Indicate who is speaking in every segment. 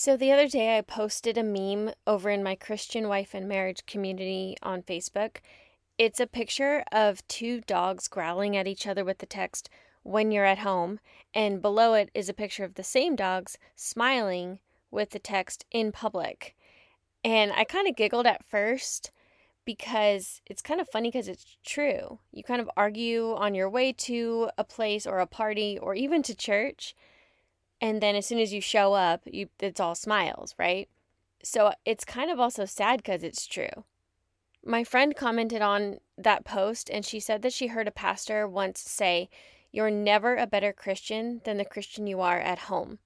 Speaker 1: So, the other day I posted a meme over in my Christian wife and marriage community on Facebook. It's a picture of two dogs growling at each other with the text, when you're at home, and below it is a picture of the same dogs smiling with the text in public. And I kind of giggled at first because it's kind of funny because it's true. You kind of argue on your way to a place or a party or even to church and then as soon as you show up, you it's all smiles, right? So it's kind of also sad because it's true. My friend commented on that post and she said that she heard a pastor once say, You're never a better Christian than the Christian you are at home.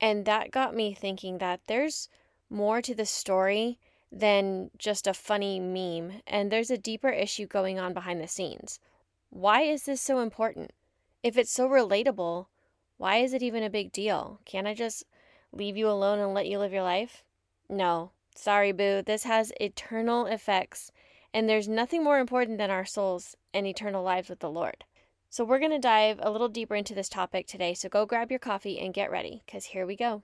Speaker 1: And that got me thinking that there's more to the story than just a funny meme, and there's a deeper issue going on behind the scenes. Why is this so important? If it's so relatable, why is it even a big deal? Can't I just leave you alone and let you live your life? No. Sorry, boo. This has eternal effects, and there's nothing more important than our souls and eternal lives with the Lord. So, we're going to dive a little deeper into this topic today. So, go grab your coffee and get ready, because here we go.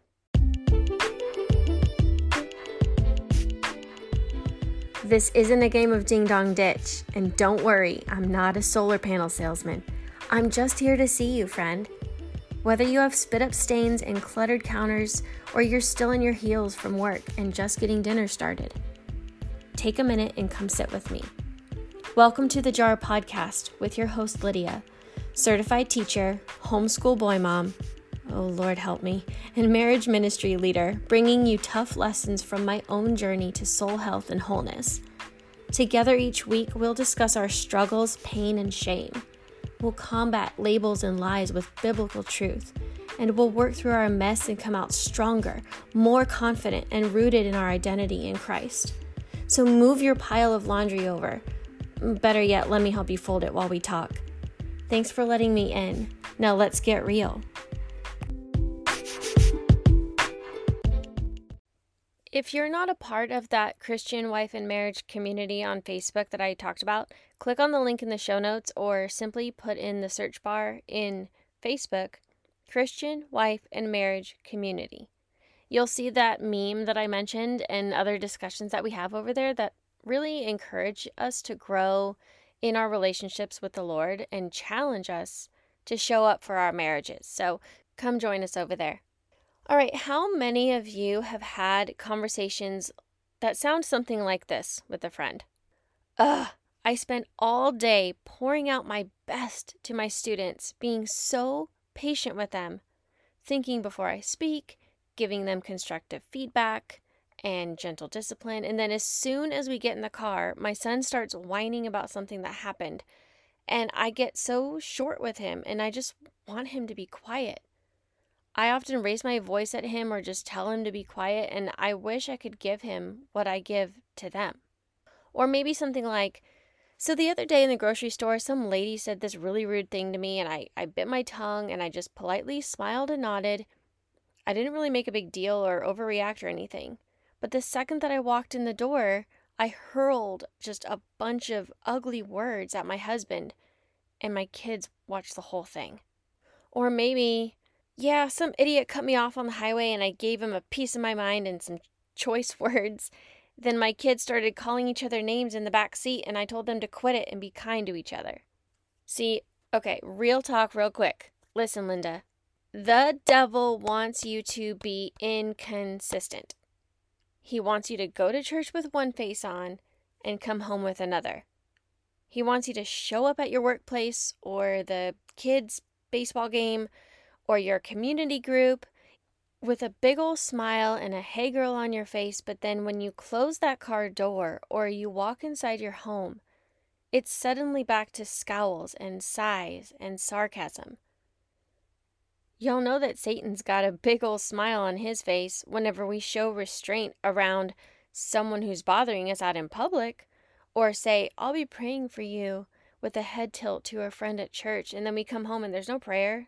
Speaker 1: This isn't a game of ding dong ditch, and don't worry, I'm not a solar panel salesman. I'm just here to see you, friend. Whether you have spit up stains and cluttered counters, or you're still in your heels from work and just getting dinner started, take a minute and come sit with me. Welcome to the Jar Podcast with your host, Lydia, certified teacher, homeschool boy mom, oh Lord help me, and marriage ministry leader, bringing you tough lessons from my own journey to soul health and wholeness. Together each week, we'll discuss our struggles, pain, and shame We'll combat labels and lies with biblical truth, and we'll work through our mess and come out stronger, more confident, and rooted in our identity in Christ. So move your pile of laundry over. Better yet, let me help you fold it while we talk. Thanks for letting me in. Now let's get real. If you're not a part of that Christian wife and marriage community on Facebook that I talked about, click on the link in the show notes or simply put in the search bar in Facebook Christian wife and marriage community. You'll see that meme that I mentioned and other discussions that we have over there that really encourage us to grow in our relationships with the Lord and challenge us to show up for our marriages. So come join us over there. All right, how many of you have had conversations that sound something like this with a friend? Ugh, I spent all day pouring out my best to my students, being so patient with them, thinking before I speak, giving them constructive feedback and gentle discipline. And then as soon as we get in the car, my son starts whining about something that happened. And I get so short with him and I just want him to be quiet. I often raise my voice at him or just tell him to be quiet, and I wish I could give him what I give to them. Or maybe something like, So the other day in the grocery store, some lady said this really rude thing to me, and I, I bit my tongue and I just politely smiled and nodded. I didn't really make a big deal or overreact or anything. But the second that I walked in the door, I hurled just a bunch of ugly words at my husband, and my kids watched the whole thing. Or maybe yeah, some idiot cut me off on the highway and I gave him a piece of my mind and some choice words. Then my kids started calling each other names in the back seat and I told them to quit it and be kind to each other. See, okay, real talk, real quick. Listen, Linda. The devil wants you to be inconsistent. He wants you to go to church with one face on and come home with another. He wants you to show up at your workplace or the kids' baseball game or your community group with a big old smile and a hey girl on your face, but then when you close that car door or you walk inside your home, it's suddenly back to scowls and sighs and sarcasm. Y'all know that Satan's got a big old smile on his face whenever we show restraint around someone who's bothering us out in public, or say, I'll be praying for you with a head tilt to a friend at church, and then we come home and there's no prayer,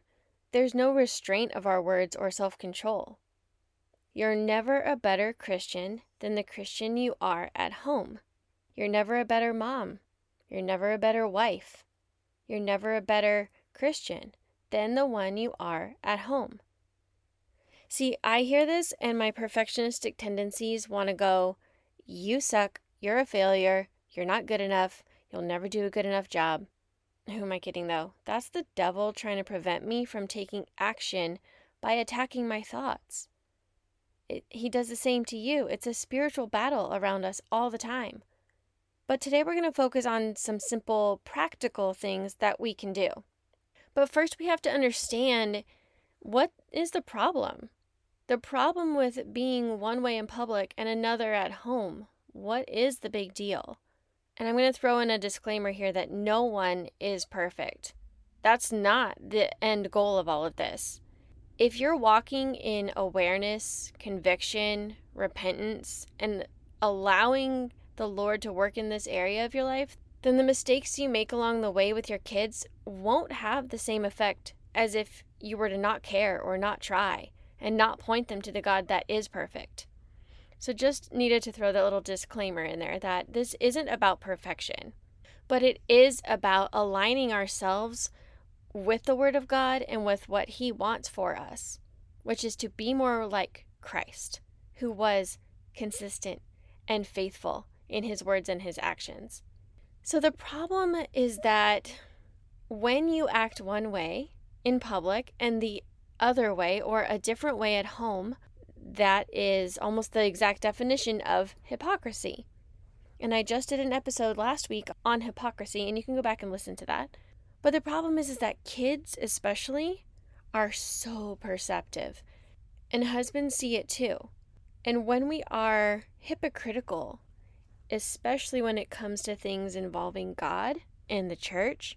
Speaker 1: there's no restraint of our words or self control. You're never a better Christian than the Christian you are at home. You're never a better mom. You're never a better wife. You're never a better Christian than the one you are at home. See, I hear this and my perfectionistic tendencies want to go, You suck. You're a failure. You're not good enough. You'll never do a good enough job. Who am I kidding though? That's the devil trying to prevent me from taking action by attacking my thoughts. It, he does the same to you. It's a spiritual battle around us all the time. But today we're going to focus on some simple, practical things that we can do. But first, we have to understand what is the problem? The problem with being one way in public and another at home. What is the big deal? And I'm going to throw in a disclaimer here that no one is perfect. That's not the end goal of all of this. If you're walking in awareness, conviction, repentance, and allowing the Lord to work in this area of your life, then the mistakes you make along the way with your kids won't have the same effect as if you were to not care or not try and not point them to the God that is perfect. So, just needed to throw that little disclaimer in there that this isn't about perfection, but it is about aligning ourselves with the Word of God and with what He wants for us, which is to be more like Christ, who was consistent and faithful in His words and His actions. So, the problem is that when you act one way in public and the other way or a different way at home, that is almost the exact definition of hypocrisy. And I just did an episode last week on hypocrisy, and you can go back and listen to that. But the problem is, is that kids, especially, are so perceptive, and husbands see it too. And when we are hypocritical, especially when it comes to things involving God and the church,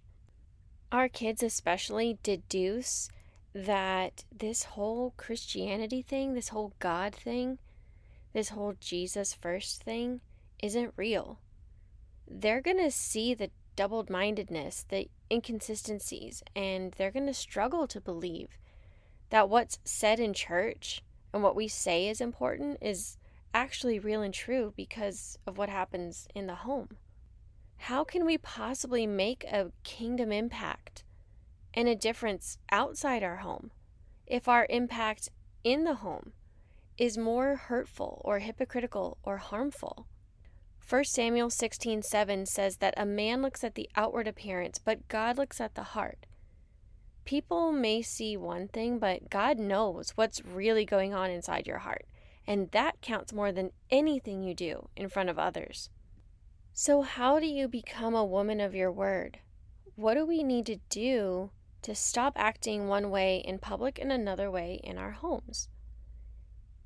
Speaker 1: our kids especially deduce that this whole Christianity thing, this whole God thing, this whole Jesus first thing isn't real. They're going to see the double mindedness, the inconsistencies, and they're going to struggle to believe that what's said in church and what we say is important is actually real and true because of what happens in the home. How can we possibly make a kingdom impact and a difference outside our home if our impact in the home is more hurtful or hypocritical or harmful? 1 Samuel 16:7 says that a man looks at the outward appearance, but God looks at the heart. People may see one thing, but God knows what's really going on inside your heart, and that counts more than anything you do in front of others. So, how do you become a woman of your word? What do we need to do to stop acting one way in public and another way in our homes?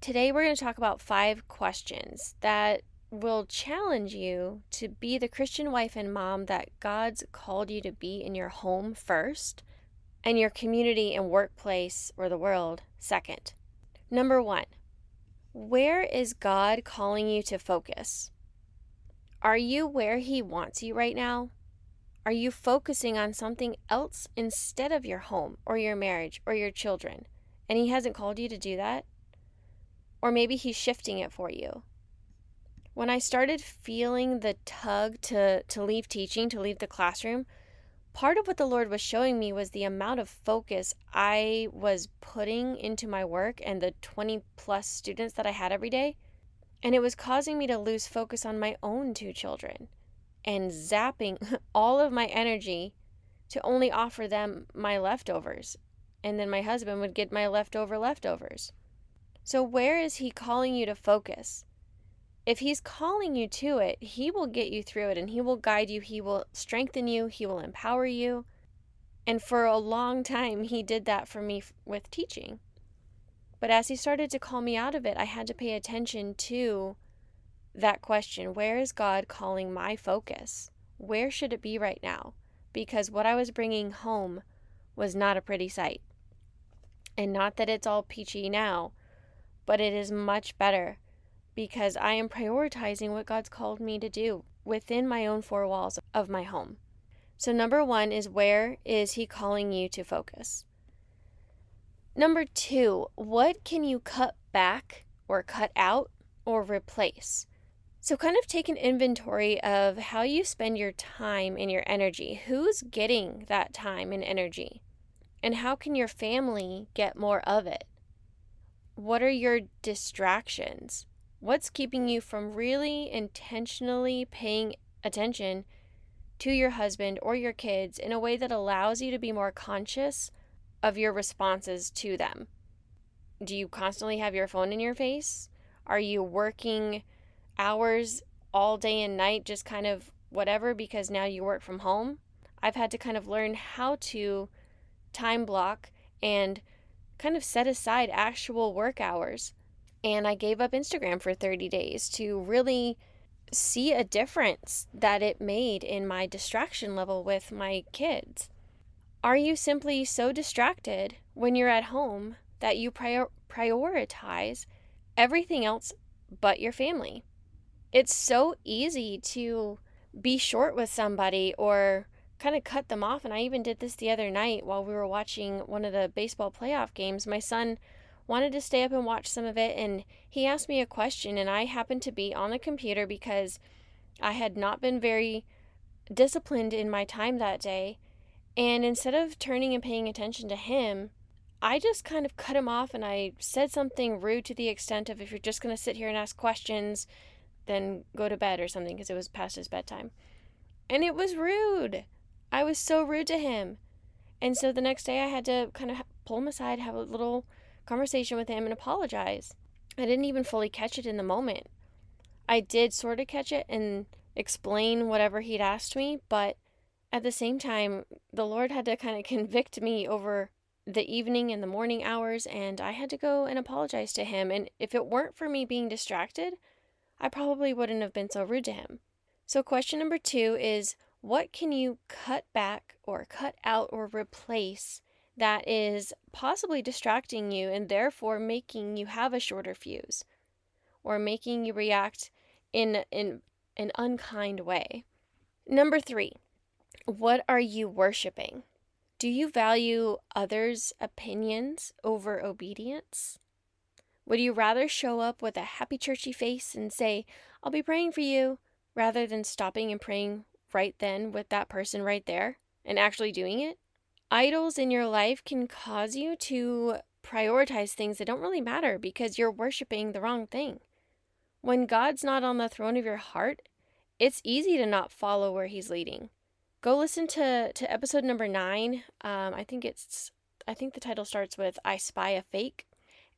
Speaker 1: Today, we're going to talk about five questions that will challenge you to be the Christian wife and mom that God's called you to be in your home first and your community and workplace or the world second. Number one, where is God calling you to focus? Are you where He wants you right now? Are you focusing on something else instead of your home or your marriage or your children? And He hasn't called you to do that? Or maybe He's shifting it for you. When I started feeling the tug to, to leave teaching, to leave the classroom, part of what the Lord was showing me was the amount of focus I was putting into my work and the 20 plus students that I had every day. And it was causing me to lose focus on my own two children and zapping all of my energy to only offer them my leftovers. And then my husband would get my leftover leftovers. So, where is he calling you to focus? If He's calling you to it, He will get you through it and He will guide you. He will strengthen you. He will empower you. And for a long time, He did that for me with teaching. But as He started to call me out of it, I had to pay attention to that question where is God calling my focus? Where should it be right now? Because what I was bringing home was not a pretty sight. And not that it's all peachy now, but it is much better because I am prioritizing what God's called me to do within my own four walls of my home. So, number one is where is He calling you to focus? Number two, what can you cut back or cut out or replace? So, kind of take an inventory of how you spend your time and your energy. Who's getting that time and energy? And how can your family get more of it? What are your distractions? What's keeping you from really intentionally paying attention to your husband or your kids in a way that allows you to be more conscious of your responses to them? Do you constantly have your phone in your face? Are you working hours all day and night, just kind of whatever, because now you work from home? I've had to kind of learn how to time block and kind of set aside actual work hours. And I gave up Instagram for 30 days to really see a difference that it made in my distraction level with my kids. Are you simply so distracted when you're at home that you prior- prioritize everything else but your family? It's so easy to be short with somebody or kind of cut them off. And I even did this the other night while we were watching one of the baseball playoff games. My son wanted to stay up and watch some of it, and he asked me a question, and I happened to be on the computer because I had not been very disciplined in my time that day. And instead of turning and paying attention to him, I just kind of cut him off and I said something rude to the extent of if you're just going to sit here and ask questions, then go to bed or something because it was past his bedtime. And it was rude. I was so rude to him. And so the next day I had to kind of pull him aside, have a little conversation with him, and apologize. I didn't even fully catch it in the moment. I did sort of catch it and explain whatever he'd asked me, but at the same time, the Lord had to kind of convict me over the evening and the morning hours, and I had to go and apologize to him. And if it weren't for me being distracted, I probably wouldn't have been so rude to him. So, question number two is what can you cut back or cut out or replace that is possibly distracting you and therefore making you have a shorter fuse or making you react in, in an unkind way? Number three, what are you worshiping? Do you value others' opinions over obedience? Would you rather show up with a happy churchy face and say, I'll be praying for you, rather than stopping and praying right then with that person right there and actually doing it. Idols in your life can cause you to prioritize things that don't really matter because you're worshiping the wrong thing. When God's not on the throne of your heart, it's easy to not follow where He's leading. Go listen to, to episode number nine. Um, I think it's I think the title starts with I Spy a Fake.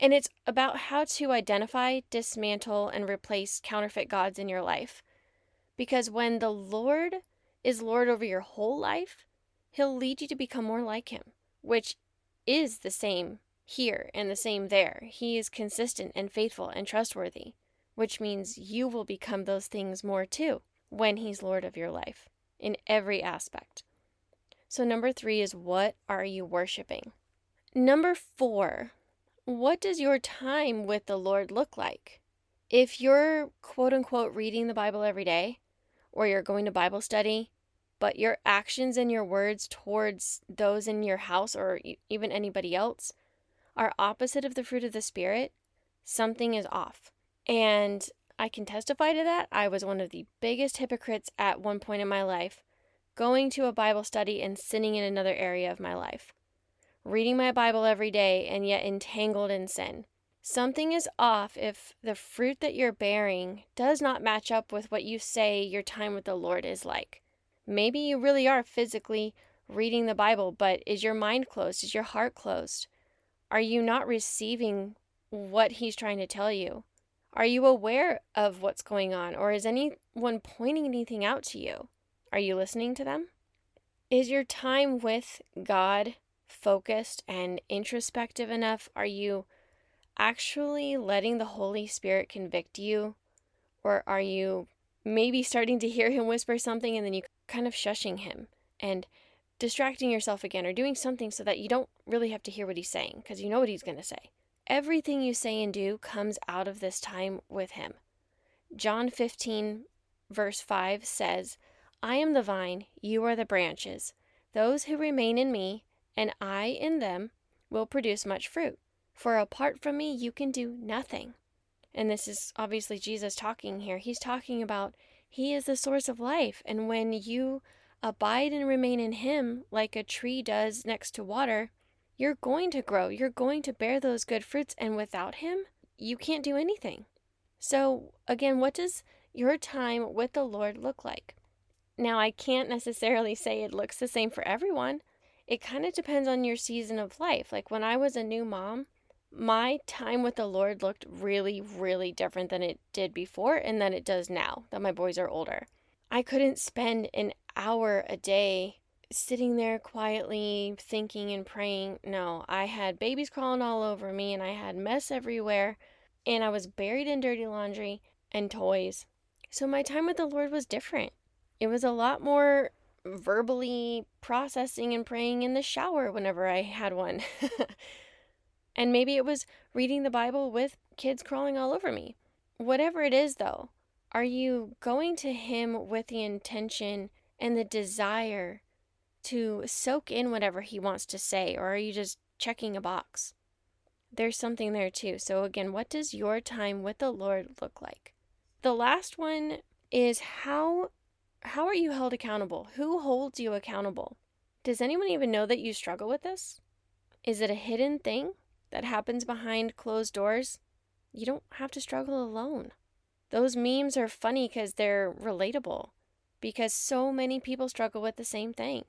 Speaker 1: And it's about how to identify, dismantle, and replace counterfeit gods in your life. Because when the Lord is Lord over your whole life, He'll lead you to become more like Him, which is the same here and the same there. He is consistent and faithful and trustworthy, which means you will become those things more too when He's Lord of your life in every aspect. So, number three is what are you worshiping? Number four, what does your time with the Lord look like? If you're quote unquote reading the Bible every day, or you're going to Bible study, but your actions and your words towards those in your house or even anybody else are opposite of the fruit of the Spirit, something is off. And I can testify to that. I was one of the biggest hypocrites at one point in my life, going to a Bible study and sinning in another area of my life, reading my Bible every day and yet entangled in sin. Something is off if the fruit that you're bearing does not match up with what you say your time with the Lord is like. Maybe you really are physically reading the Bible, but is your mind closed? Is your heart closed? Are you not receiving what He's trying to tell you? Are you aware of what's going on, or is anyone pointing anything out to you? Are you listening to them? Is your time with God focused and introspective enough? Are you actually letting the Holy Spirit convict you? Or are you maybe starting to hear him whisper something and then you kind of shushing him and distracting yourself again or doing something so that you don't really have to hear what he's saying because you know what he's going to say? Everything you say and do comes out of this time with him. John 15, verse 5 says, I am the vine, you are the branches. Those who remain in me, and I in them, will produce much fruit for apart from me, you can do nothing. And this is obviously Jesus talking here. He's talking about He is the source of life. And when you abide and remain in Him, like a tree does next to water, you're going to grow. You're going to bear those good fruits. And without Him, you can't do anything. So, again, what does your time with the Lord look like? Now, I can't necessarily say it looks the same for everyone. It kind of depends on your season of life. Like when I was a new mom, my time with the Lord looked really, really different than it did before and than it does now that my boys are older. I couldn't spend an hour a day sitting there quietly thinking and praying. No, I had babies crawling all over me and I had mess everywhere and I was buried in dirty laundry and toys. So my time with the Lord was different. It was a lot more verbally processing and praying in the shower whenever I had one. And maybe it was reading the Bible with kids crawling all over me. Whatever it is, though, are you going to Him with the intention and the desire to soak in whatever He wants to say, or are you just checking a box? There's something there too. So, again, what does your time with the Lord look like? The last one is how how are you held accountable? Who holds you accountable? Does anyone even know that you struggle with this? Is it a hidden thing? that happens behind closed doors, you don't have to struggle alone. Those memes are funny because they're relatable, because so many people struggle with the same thing.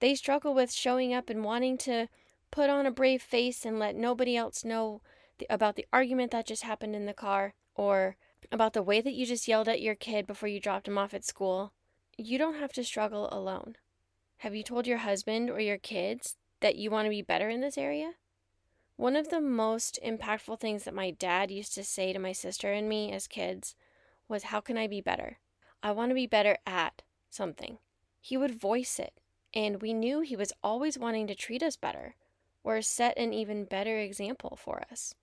Speaker 1: They struggle with showing up and wanting to put on a brave face and let nobody else know the, about the argument that just happened in the car or about the way that you just yelled at your kid before you dropped him off at school. You don't have to struggle alone. Have you told your husband or your kids that you want to be better in this area? One of the most impactful things that my dad used to say to my sister and me as kids was, How can I be better? I want to be better at something. He would voice it, and we knew he was always wanting to treat us better or set an even better example for us.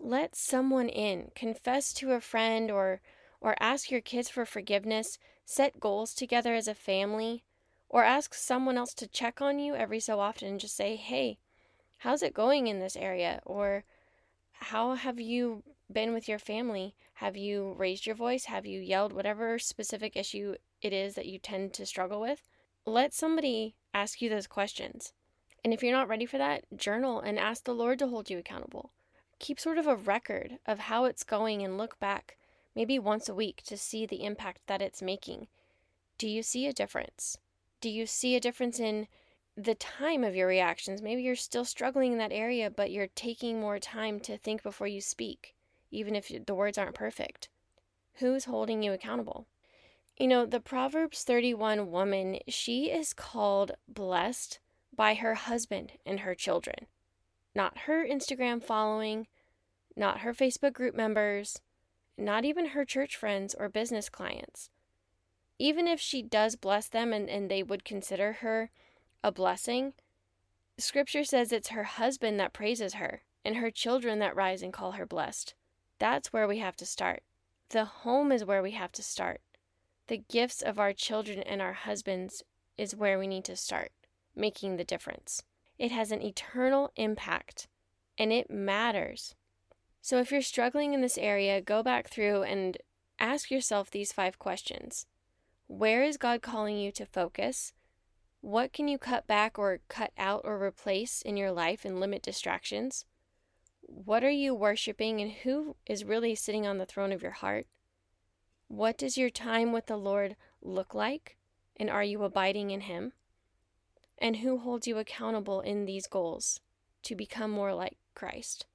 Speaker 1: Let someone in, confess to a friend or or ask your kids for forgiveness, set goals together as a family, or ask someone else to check on you every so often and just say, "Hey, how's it going in this area? Or how have you been with your family? Have you raised your voice? Have you yelled? Whatever specific issue it is that you tend to struggle with, let somebody ask you those questions. And if you're not ready for that, journal and ask the Lord to hold you accountable. Keep sort of a record of how it's going and look back, maybe once a week, to see the impact that it's making. Do you see a difference? Do you see a difference in the time of your reactions. Maybe you're still struggling in that area, but you're taking more time to think before you speak, even if the words aren't perfect. Who's holding you accountable? You know, the Proverbs 31 woman, she is called blessed by her husband and her children, not her Instagram following, not her Facebook group members, not even her church friends or business clients. Even if she does bless them and, and they would consider her a blessing, Scripture says it's her husband that praises her and her children that rise and call her blessed. That's where we have to start. The home is where we have to start. The gifts of our children and our husbands is where we need to start making the difference. It has an eternal impact and it matters. So if you're struggling in this area, go back through and ask yourself these five questions Where is God calling you to focus? What can you cut back or cut out or replace in your life and limit distractions? What are you worshiping and who is really sitting on the throne of your heart? What does your time with the Lord look like? And are you abiding in Him? And who holds you accountable in these goals to become more like Christ?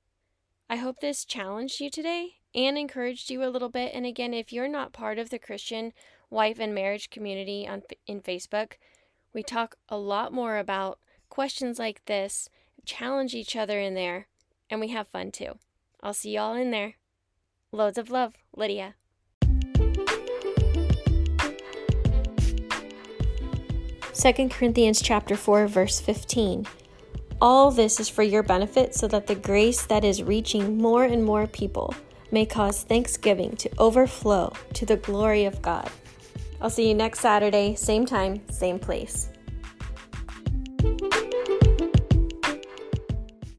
Speaker 1: I hope this challenged you today and encouraged you a little bit. And again, if you're not part of the Christian wife and marriage community on in Facebook, we talk a lot more about questions like this, challenge each other in there, and we have fun too. I'll see y'all in there. Loads of love, Lydia. Second Corinthians chapter 4 verse 15. All this is for your benefit so that the grace that is reaching more and more people may cause thanksgiving to overflow to the glory of God. I'll see you next Saturday, same time, same place.